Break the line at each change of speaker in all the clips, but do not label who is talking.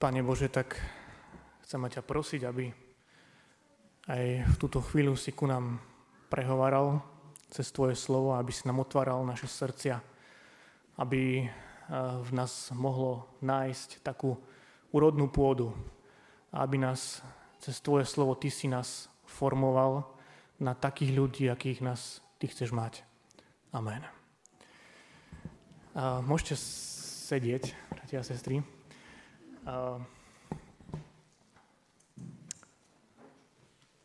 Pane Bože, tak chceme ťa prosiť, aby aj v túto chvíľu si ku nám prehovaral cez Tvoje slovo, aby si nám otváral naše srdcia, aby eh, v nás mohlo nájsť takú úrodnú pôdu, aby nás cez Tvoje slovo Ty si nás formoval na takých ľudí, akých nás Ty chceš mať. Amen. A môžete sedieť, bratia a sestry.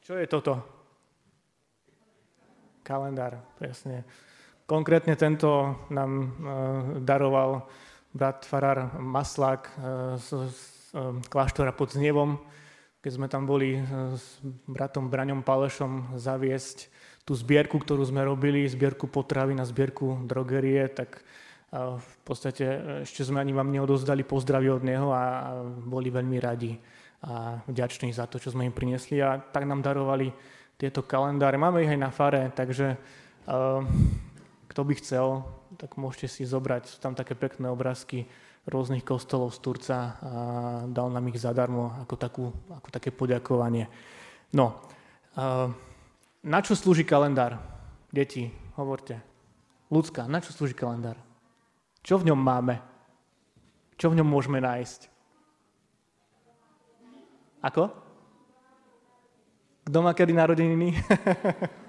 Čo je toto? Kalendár, presne. Konkrétne tento nám uh, daroval brat Farar Maslák uh, z, uh, kláštora pod Znievom, keď sme tam boli s bratom Braňom Palešom zaviesť tú zbierku, ktorú sme robili, zbierku potravy na zbierku drogerie, tak v podstate ešte sme ani vám neodozdali pozdravy od neho a boli veľmi radi a vďační za to, čo sme im priniesli a tak nám darovali tieto kalendáre. Máme ich aj na fare, takže kto by chcel, tak môžete si zobrať. Sú tam také pekné obrázky rôznych kostolov z Turca a dal nám ich zadarmo ako, takú, ako také poďakovanie. No, na čo slúži kalendár? Deti, hovorte. Ľudská, na čo slúži kalendár? Čo v ňom máme? Čo v ňom môžeme nájsť? Ako? Kto má kedy narodeniny?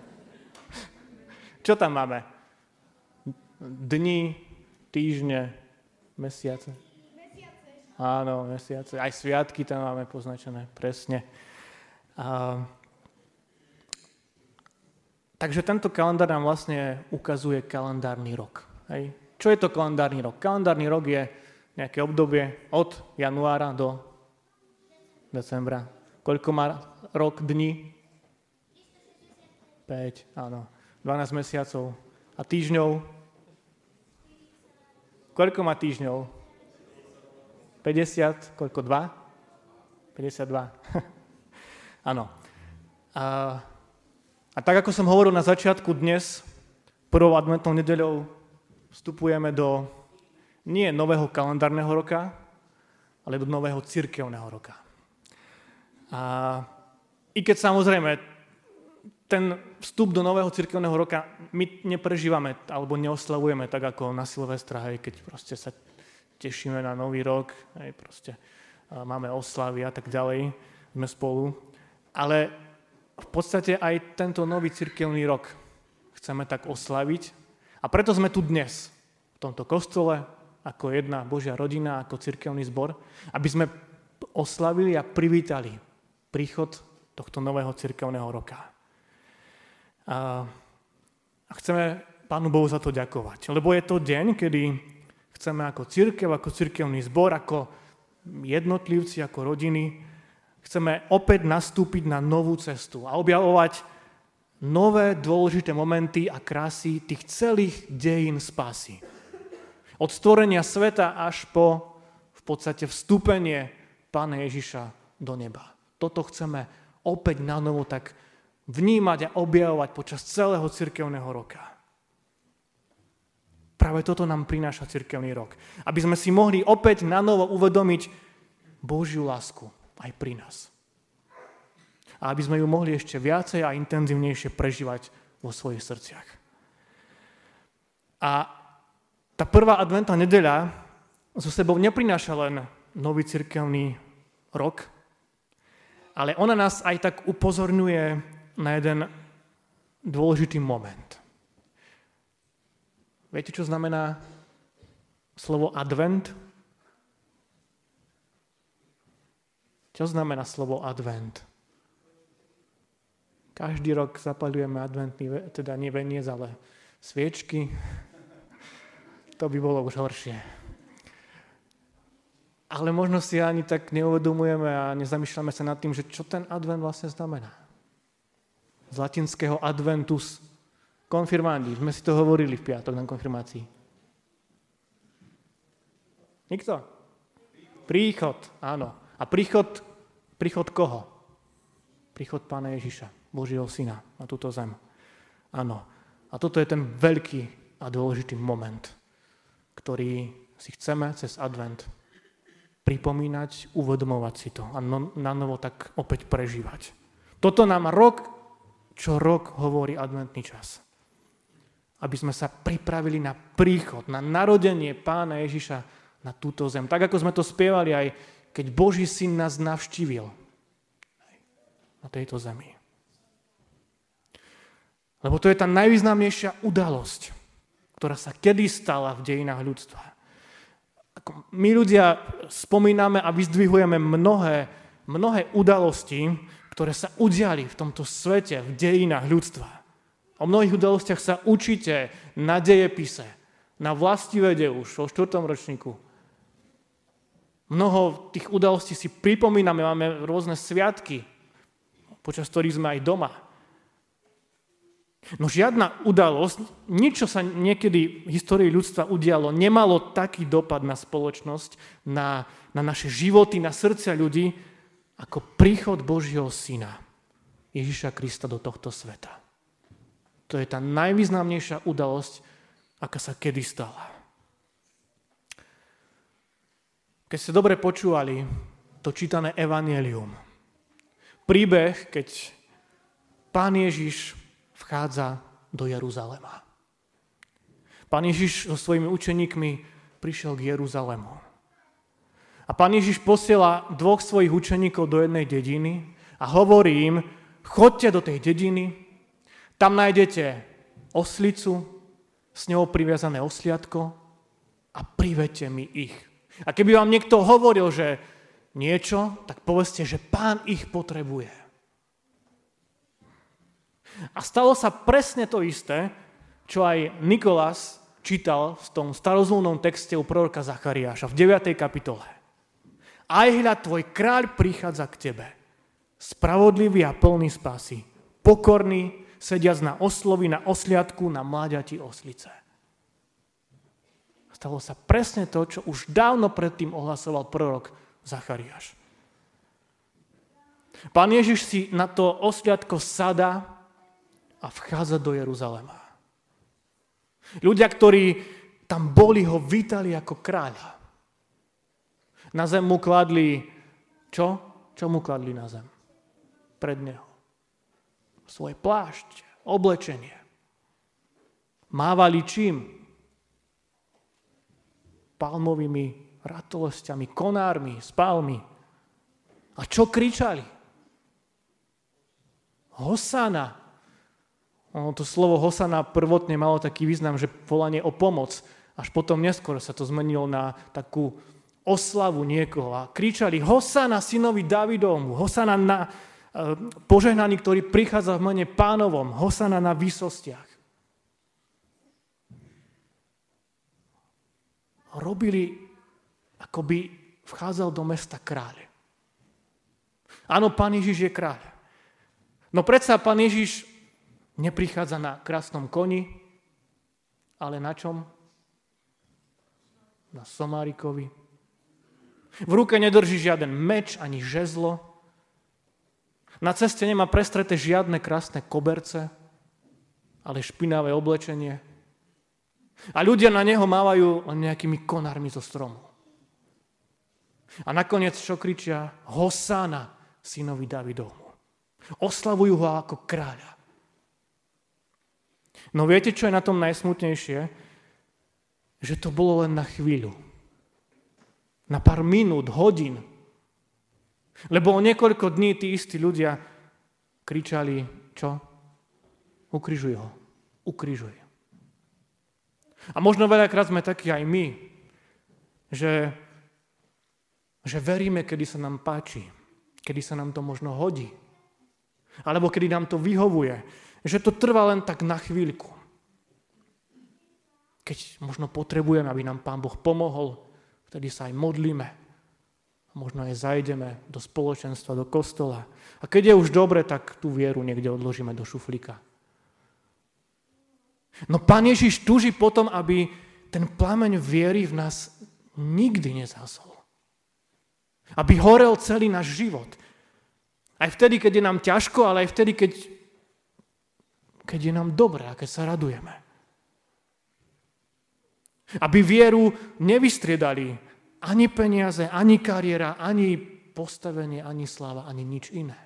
Čo tam máme? Dni, týždne, mesiace. Mesiace. Áno, mesiace. Aj sviatky tam máme poznačené, presne. A... Takže tento kalendár nám vlastne ukazuje kalendárny rok. Hej? Čo je to kalendárny rok? Kalendárny rok je nejaké obdobie od januára do decembra. Koľko má rok dní? 5, áno. 12 mesiacov. A týždňov? Koľko má týždňov? 50, koľko? 2? 52. áno. A, a tak, ako som hovoril na začiatku dnes, prvou adventnou nedeľou vstupujeme do nie nového kalendárneho roka, ale do nového cirkevného roka. A i keď samozrejme ten vstup do nového cirkevného roka my neprežívame alebo neoslavujeme tak ako na Silvestra, hej, keď proste sa tešíme na nový rok, hej, proste máme oslavy a tak ďalej, sme spolu. Ale v podstate aj tento nový cirkevný rok chceme tak oslaviť a preto sme tu dnes, v tomto kostole, ako jedna Božia rodina, ako cirkevný zbor, aby sme oslavili a privítali príchod tohto nového cirkevného roka. A, chceme Pánu Bohu za to ďakovať, lebo je to deň, kedy chceme ako církev, ako cirkevný zbor, ako jednotlivci, ako rodiny, chceme opäť nastúpiť na novú cestu a objavovať nové dôležité momenty a krásy tých celých dejín spásy. Od stvorenia sveta až po v podstate vstúpenie Pána Ježiša do neba. Toto chceme opäť na novo tak vnímať a objavovať počas celého cirkevného roka. Práve toto nám prináša cirkevný rok. Aby sme si mohli opäť na novo uvedomiť Božiu lásku aj pri nás a aby sme ju mohli ešte viacej a intenzívnejšie prežívať vo svojich srdciach. A tá prvá adventná nedeľa so sebou neprináša len nový cirkevný rok, ale ona nás aj tak upozorňuje na jeden dôležitý moment. Viete, čo znamená slovo advent? Čo znamená slovo advent? Každý rok zapalujeme adventný, teda nie veniec, ale sviečky. To by bolo už horšie. Ale možno si ani tak neuvedomujeme a nezamýšľame sa nad tým, že čo ten advent vlastne znamená. Z latinského adventus, konfirmandi, sme si to hovorili v piatok na konfirmácii. Nikto? Príchod, áno. A príchod, príchod koho? Príchod Pána Ježiša. Božieho Syna na túto zem. Áno. A toto je ten veľký a dôležitý moment, ktorý si chceme cez advent pripomínať, uvedomovať si to a no, na novo tak opäť prežívať. Toto nám rok, čo rok hovorí adventný čas. Aby sme sa pripravili na príchod, na narodenie pána Ježiša na túto zem. Tak ako sme to spievali aj keď Boží syn nás navštívil na tejto zemi. Lebo to je tá najvýznamnejšia udalosť, ktorá sa kedy stala v dejinách ľudstva my ľudia spomíname a vyzdvihujeme mnohé, mnohé udalosti, ktoré sa udiali v tomto svete, v dejinách ľudstva. O mnohých udalostiach sa učíte na dejepise, na vede už vo 4. ročníku. Mnoho tých udalostí si pripomíname, máme rôzne sviatky, počas ktorých sme aj doma. No žiadna udalosť, nič, sa niekedy v histórii ľudstva udialo, nemalo taký dopad na spoločnosť, na, na naše životy, na srdcia ľudí, ako príchod Božieho Syna, Ježiša Krista do tohto sveta. To je tá najvýznamnejšia udalosť, aká sa kedy stala. Keď ste dobre počúvali to čítané evanielium, príbeh, keď pán Ježiš vchádza do Jeruzalema. Pán Ježiš so svojimi učeníkmi prišiel k Jeruzalému. A pán Ježiš posiela dvoch svojich učeníkov do jednej dediny a hovorí im, chodte do tej dediny, tam nájdete oslicu, s ňou priviazané osliadko a privete mi ich. A keby vám niekto hovoril, že niečo, tak povedzte, že pán ich potrebuje. A stalo sa presne to isté, čo aj Nikolás čítal v tom starozumnom texte u proroka Zachariáša v 9. kapitole. Aj hľa tvoj kráľ prichádza k tebe, spravodlivý a plný spásy, pokorný, sediac na oslovi, na osliadku, na mláďati oslice. Stalo sa presne to, čo už dávno predtým ohlasoval prorok Zachariáš. Pán Ježiš si na to osliadko sada a vchádza do Jeruzalema. Ľudia, ktorí tam boli, ho vítali ako kráľa. Na zem mu kladli čo? Čo mu kladli na zem? Pred neho. Svoj plášť, oblečenie. Mávali čím? Palmovými ratolestiami, konármi, spálmi. A čo kričali? Hosana, to slovo Hosana prvotne malo taký význam, že volanie o pomoc. Až potom neskôr sa to zmenilo na takú oslavu niekoho. A kričali Hosana synovi Davidovmu, Hosana na e, požehnaný, ktorý prichádza v mene pánovom, Hosana na výsostiach. Robili, ako by vchádzal do mesta kráľ. Áno, pán Ježiš je kráľ. No predsa pán Ježiš Neprichádza na krásnom koni, ale na čom? Na somárikovi. V ruke nedrží žiaden meč ani žezlo. Na ceste nemá prestreté žiadne krásne koberce, ale špinavé oblečenie. A ľudia na neho mávajú len nejakými konármi zo stromu. A nakoniec čo kričia? Hosana, synovi Davidovmu. Oslavujú ho ako kráľa. No viete, čo je na tom najsmutnejšie? Že to bolo len na chvíľu. Na pár minút, hodín. Lebo o niekoľko dní tí istí ľudia kričali, čo? Ukrižuj ho. Ukrižuj. A možno veľakrát sme takí aj my, že, že veríme, kedy sa nám páči, kedy sa nám to možno hodí, alebo kedy nám to vyhovuje, že to trvá len tak na chvíľku. Keď možno potrebujeme, aby nám Pán Boh pomohol, vtedy sa aj modlíme. Možno aj zajdeme do spoločenstva, do kostola. A keď je už dobre, tak tú vieru niekde odložíme do šuflíka. No Pán Ježiš túži potom, aby ten plameň viery v nás nikdy nezhasol. Aby horel celý náš život. Aj vtedy, keď je nám ťažko, ale aj vtedy, keď keď je nám dobré a keď sa radujeme. Aby vieru nevystriedali ani peniaze, ani kariéra, ani postavenie, ani sláva, ani nič iné.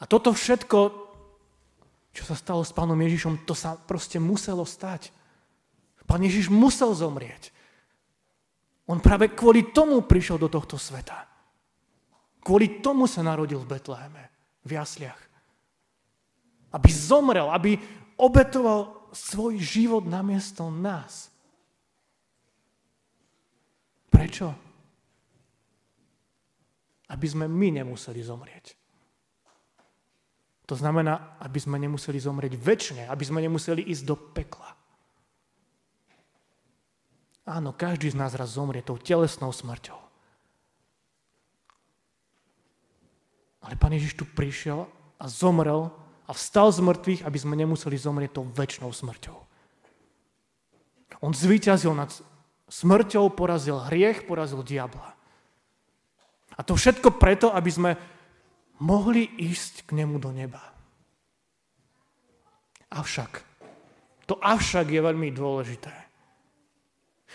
A toto všetko, čo sa stalo s pánom Ježišom, to sa proste muselo stať. Pán Ježiš musel zomrieť. On práve kvôli tomu prišiel do tohto sveta. Kvôli tomu sa narodil v Betleheme, v jasliach. Aby zomrel, aby obetoval svoj život namiesto nás. Prečo? Aby sme my nemuseli zomrieť. To znamená, aby sme nemuseli zomrieť väčšine, aby sme nemuseli ísť do pekla. Áno, každý z nás raz zomrie tou telesnou smrťou. Ale Pán Ježiš tu prišiel a zomrel a vstal z mŕtvych, aby sme nemuseli zomrieť tou väčšnou smrťou. On zvíťazil nad smrťou, porazil hriech, porazil diabla. A to všetko preto, aby sme mohli ísť k nemu do neba. Avšak, to avšak je veľmi dôležité.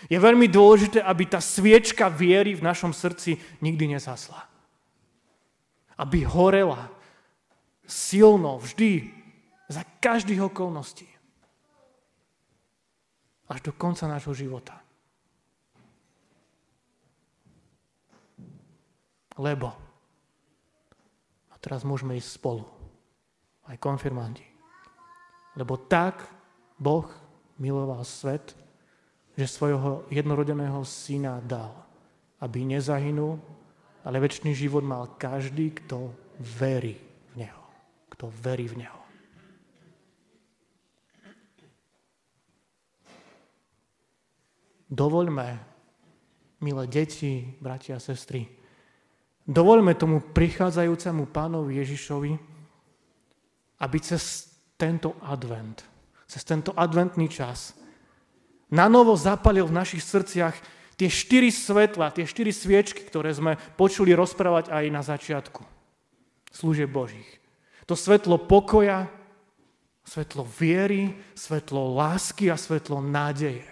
Je veľmi dôležité, aby tá sviečka viery v našom srdci nikdy nezasla. Aby horela silno, vždy, za každých okolností. Až do konca nášho života. Lebo, a teraz môžeme ísť spolu, aj konfirmandi, lebo tak Boh miloval svet, že svojho jednorodeného syna dal, aby nezahynul, ale väčší život mal každý, kto verí v Neho. Kto verí v Neho. Dovoľme, milé deti, bratia a sestry, dovoľme tomu prichádzajúcemu pánovi Ježišovi, aby cez tento advent, cez tento adventný čas na novo zapalil v našich srdciach tie štyri svetla, tie štyri sviečky, ktoré sme počuli rozprávať aj na začiatku služieb Božích. To svetlo pokoja, svetlo viery, svetlo lásky a svetlo nádeje.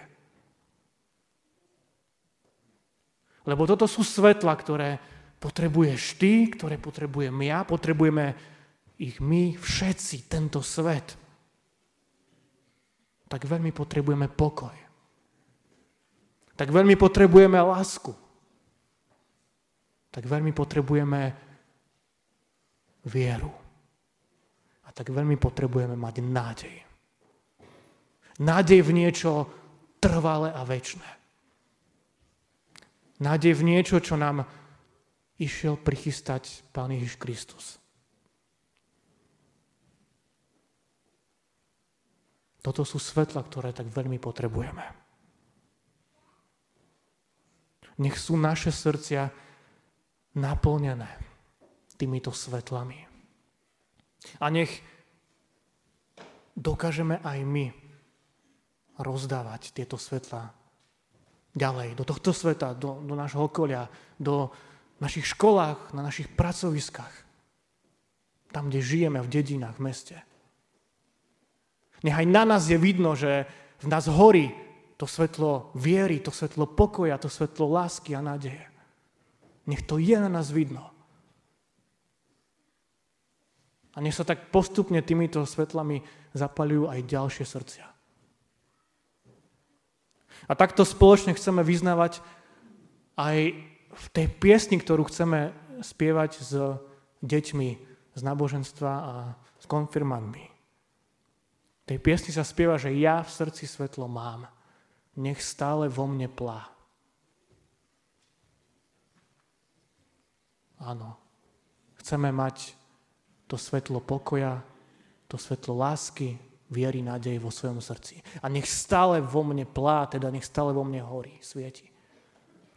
Lebo toto sú svetla, ktoré potrebuješ ty, ktoré potrebujem ja, potrebujeme ich my všetci, tento svet. Tak veľmi potrebujeme pokoj tak veľmi potrebujeme lásku. Tak veľmi potrebujeme vieru. A tak veľmi potrebujeme mať nádej. Nádej v niečo trvalé a väčšie. Nádej v niečo, čo nám išiel prichystať Pán Ježiš Kristus. Toto sú svetla, ktoré tak veľmi potrebujeme. Nech sú naše srdcia naplnené týmito svetlami. A nech dokážeme aj my rozdávať tieto svetla ďalej, do tohto sveta, do, do nášho okolia, do našich školách, na našich pracoviskách, tam, kde žijeme, v dedinách, v meste. Nech aj na nás je vidno, že v nás horí to svetlo viery, to svetlo pokoja, to svetlo lásky a nádeje. Nech to je na nás vidno. A nech sa tak postupne týmito svetlami zapalujú aj ďalšie srdcia. A takto spoločne chceme vyznávať aj v tej piesni, ktorú chceme spievať s deťmi z náboženstva a s konfirmantmi. V tej piesni sa spieva, že ja v srdci svetlo mám nech stále vo mne plá. Áno, chceme mať to svetlo pokoja, to svetlo lásky, viery, nádej vo svojom srdci. A nech stále vo mne plá, teda nech stále vo mne horí, svieti.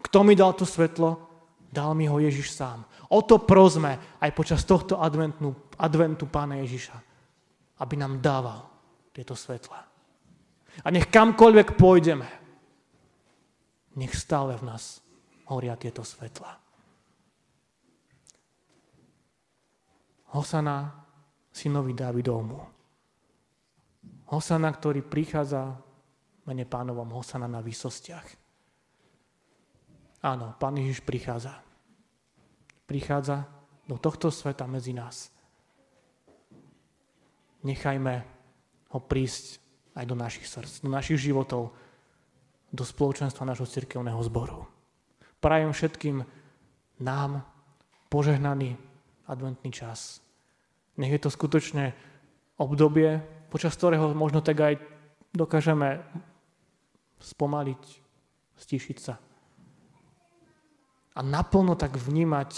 Kto mi dal to svetlo? Dal mi ho Ježiš sám. O to prosme aj počas tohto adventu, adventu Pána Ježiša, aby nám dával tieto svetla. A nech kamkoľvek pôjdeme, nech stále v nás horia tieto svetla. Hosana synovi Dávidovmu. Hosana, ktorý prichádza mene pánovom Hosana na výsostiach. Áno, Pán Ježiš prichádza. Prichádza do tohto sveta medzi nás. Nechajme ho prísť aj do našich srdc, do našich životov, do spoločenstva nášho cirkevného zboru. Prajem všetkým nám požehnaný adventný čas. Nech je to skutočne obdobie, počas ktorého možno tak aj dokážeme spomaliť, stíšiť sa. A naplno tak vnímať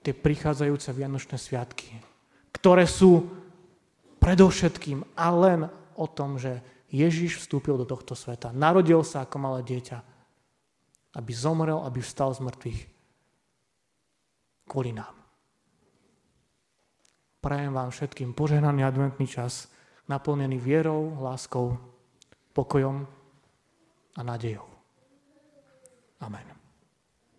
tie prichádzajúce Vianočné sviatky, ktoré sú predovšetkým a len o tom, že Ježiš vstúpil do tohto sveta. Narodil sa ako malé dieťa, aby zomrel, aby vstal z mŕtvych kvôli nám. Prajem vám všetkým požehnaný adventný čas, naplnený vierou, láskou, pokojom a nádejou. Amen.